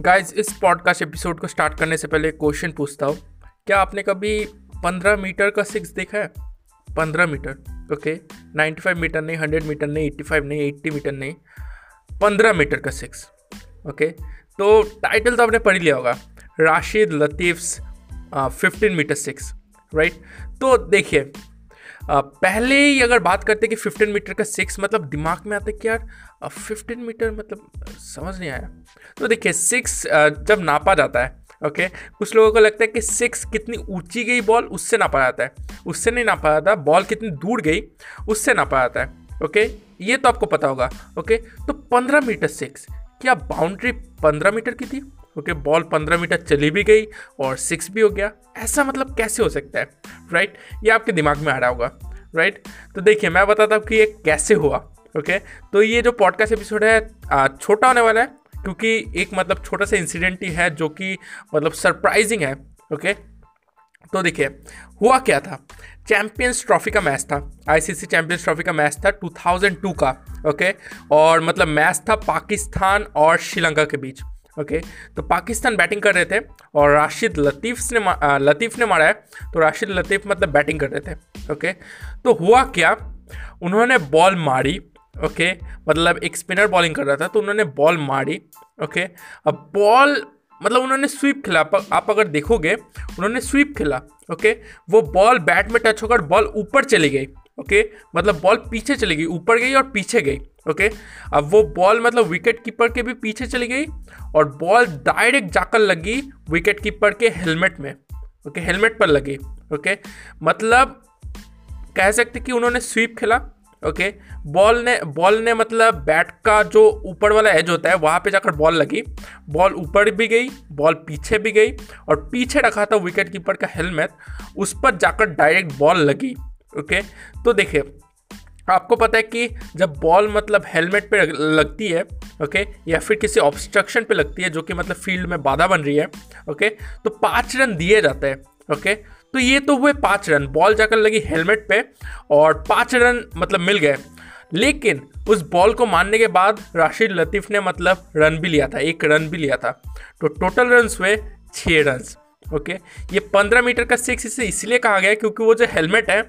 Guys इस podcast episode को start करने से पहले क्वेश्चन पूछता हूँ। क्या आपने कभी पंद्रह मीटर का सिक्स देखा है? पंद्रह metre okay ninety five metre नहीं हंड्रेड मीटर नहीं एट्टी फाइव नहीं एट्टी मीटर नहीं, पंद्रह मीटर का सिक्स ओके तो टाइटल तो आपने पढ़ लिया होगा, Rashid Latif's fifteen metre six right तो देखिए पहले ही अगर बात करते कि 15 मीटर का सिक्स मतलब दिमाग में आता है कि यार 15 मीटर मतलब समझ नहीं आया। तो देखिए सिक्स जब नापा जाता है ओके कुछ लोगों को लगता है कि सिक्स कितनी ऊँची गई बॉल उससे नापा जाता है। उससे नहीं नापा जाता बॉल कितनी दूर गई, उससे नापा जाता है ओके ये तो आपको पता होगा ओके तो पंद्रह मीटर सिक्स क्या बाउंड्री पंद्रह मीटर की थी? ओके बॉल पंद्रह मीटर चली भी गई और सिक्स भी हो गया। ऐसा मतलब कैसे हो सकता है? राइट ये आपके दिमाग में आ रहा होगा। राइट तो देखिए, मैं बताता हूँ कि ये कैसे हुआ। ओके तो ये जो पॉडकास्ट एपिसोड है छोटा होने वाला है, क्योंकि एक मतलब छोटा सा इंसिडेंट ही है जो कि मतलब सरप्राइजिंग है। ओके तो देखिए, हुआ क्या था? चैंपियंस ट्रॉफी का मैच था। आईसीसी चैंपियंस ट्रॉफी का मैच था 2002 का। ओके और मतलब मैच था पाकिस्तान और श्रीलंका के बीच। ओके तो पाकिस्तान बैटिंग कर रहे थे और राशिद लतीफ़ ने लतीफ़ ने मारा है। तो राशिद लतीफ़ मतलब बैटिंग कर रहे थे। ओके तो हुआ क्या? उन्होंने बॉल मारी। ओके मतलब एक स्पिनर बॉलिंग कर रहा था तो उन्होंने बॉल मारी। ओके अब बॉल मतलब उन्होंने स्वीप खेला। आप अगर देखोगे, उन्होंने स्वीप खेला। ओके वो बॉल बैट में टच होकर बॉल ऊपर चली गई। ओके? मतलब बॉल पीछे चली गई, ऊपर गई और पीछे गई, ओके? अब वो बॉल मतलब विकेट कीपर के भी पीछे चली गई और बॉल डायरेक्ट जाकर लगी विकेट कीपर के हेलमेट में, ओके? हेलमेट पर लगी, ओके? मतलब कह सकते कि उन्होंने स्वीप खेला, ओके? बॉल ने बॉल ने मतलब बैट का जो ऊपर वाला एज होता है, वहाँ पे जाकर बॉल लगी। बॉल ऊपर भी गई, बॉल पीछे भी गई और पीछे रखा था विकेट कीपर का हेलमेट उस पर जाकर डायरेक्ट बॉल लगी। ओके? तो देखिए, आपको पता है कि जब बॉल मतलब हेलमेट पे लगती है, ओके, या फिर किसी ऑब्स्ट्रक्शन पे लगती है, जो कि मतलब फ़ील्ड में बाधा बन रही है, ओके तो पाँच रन दिए जाते हैं, ओके? तो ये तो हुए पाँच रन, बॉल जाकर लगी हेलमेट पे और पाँच रन मतलब मिल गए। लेकिन उस बॉल को मारने के बाद राशिद लतीफ़ ने मतलब रन भी लिया था, एक रन भी लिया था। तो टोटल रन हुए छः रन ओके? ये पंद्रह मीटर का सिक्स इसे इसलिए कहा गया क्योंकि वो जो हेलमेट है,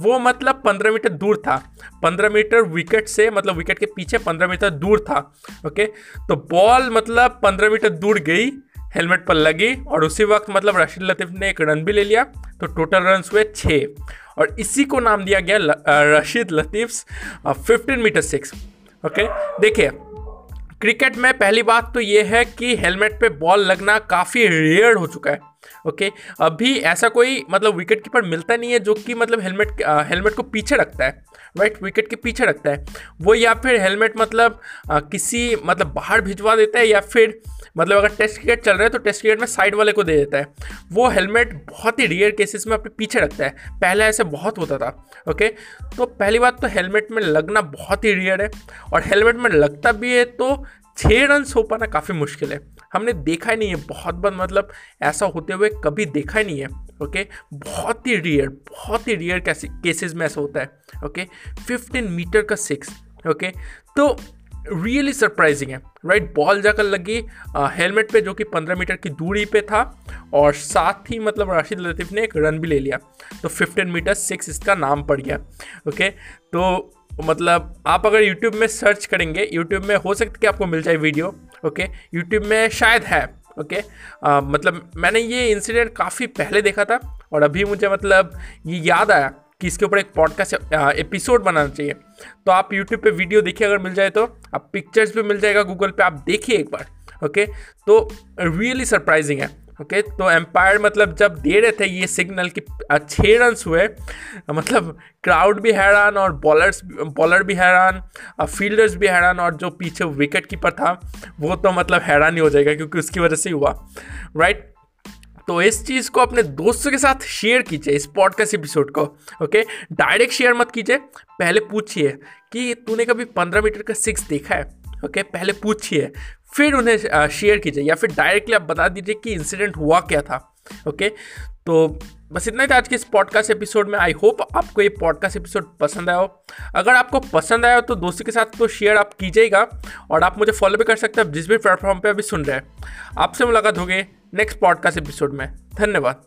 वो मतलब पंद्रह मीटर दूर था। पंद्रह मीटर विकेट से मतलब विकेट के पीछे पंद्रह मीटर दूर था, ओके? तो बॉल मतलब पंद्रह मीटर दूर गई हेलमेट पर लगी और उसी वक्त मतलब रशीद लतीफ़ ने एक रन भी ले लिया तो टोटल रन हुए छः और इसी को नाम दिया गया Rashid Latif fifteen metre six okay? देखिए क्रिकेट में पहली बात तो ये है कि हेलमेट पे बॉल लगना काफ़ी रेयर हो चुका है। ओके? अभी ऐसा कोई मतलब विकेट कीपर मिलता नहीं है जो कि मतलब हेलमेट हेलमेट को पीछे रखता है राइट विकेट के पीछे रखता है। वो या फिर हेलमेट मतलब आ, किसी मतलब बाहर भिजवा देता है या फिर मतलब अगर टेस्ट क्रिकेट चल रहा है तो टेस्ट क्रिकेट में साइड वाले को दे देता है। वो हेलमेट बहुत ही रेयर केसेस में अपने पीछे रखता है। पहले ऐसे बहुत होता था ओके? तो पहली बात तो हेलमेट में लगना बहुत ही रेयर है और हेलमेट में लगता भी है तो छः रन हो पाना काफ़ी मुश्किल है। हमने देखा ही नहीं है, बहुत बार मतलब ऐसा होते हुए कभी देखा ही नहीं है ओके बहुत ही रेयर बहुत ही रेयर केसेस में ऐसा होता है ओके फिफ्टीन मीटर का सिक्स ओके तो रियली सरप्राइजिंग है राइट बॉल जाकर लगी हेलमेट पे जो कि 15 मीटर की दूरी पे था और साथ ही मतलब राशिद लतीफ़ ने एक रन भी ले लिया। तो 15 मीटर सिक्स इसका नाम पड़ गया ओके तो मतलब आप अगर यूट्यूब में सर्च करेंगे यूट्यूब में हो सकता है कि आपको मिल जाए वीडियो ओके यूट्यूब में शायद है ओके मतलब मैंने ये इंसिडेंट काफ़ी पहले देखा था और अभी मुझे मतलब ये याद आया कि इसके ऊपर एक पॉडकास्ट एपिसोड बनाना चाहिए। तो आप यूट्यूब पे वीडियो देखिए, अगर मिल जाए तो। आप पिक्चर्स भी मिल जाएगा गूगल पे, आप देखिए एक बार ओके तो रियली सरप्राइजिंग है। ओके तो एम्पायर मतलब जब दे रहे थे ये सिग्नल कि छः रन हुए मतलब क्राउड भी हैरान और बॉलर्स बॉलर भी हैरान, और फील्डर्स भी हैरान, और जो पीछे विकेट कीपर था, वो तो मतलब हैरान ही हो जाएगा क्योंकि उसकी वजह से ही हुआ राइट तो इस चीज़ को अपने दोस्तों के साथ शेयर कीजिए इस पॉडकास्ट एपिसोड को ओके डायरेक्ट शेयर मत कीजिए, पहले पूछिए कि तूने कभी पंद्रह मीटर का सिक्स देखा है? ओके, पहले पूछिए, फिर उन्हें शेयर कीजिए, या फिर डायरेक्टली आप बता दीजिए कि इंसिडेंट हुआ क्या था, ओके? तो बस इतना ही था आज के इस पॉडकास्ट एपिसोड में। आई होप आपको ये पॉडकास्ट एपिसोड पसंद आया हो। अगर आपको पसंद आया हो तो दोस्तों के साथ तो शेयर आप कीजिएगा, और आप मुझे फॉलो भी कर सकते हैं जिस भी प्लेटफॉर्म पे अभी सुन रहे हैं। आपसे मुलाकात होगी नेक्स्ट पॉडकास्ट एपिसोड में। धन्यवाद।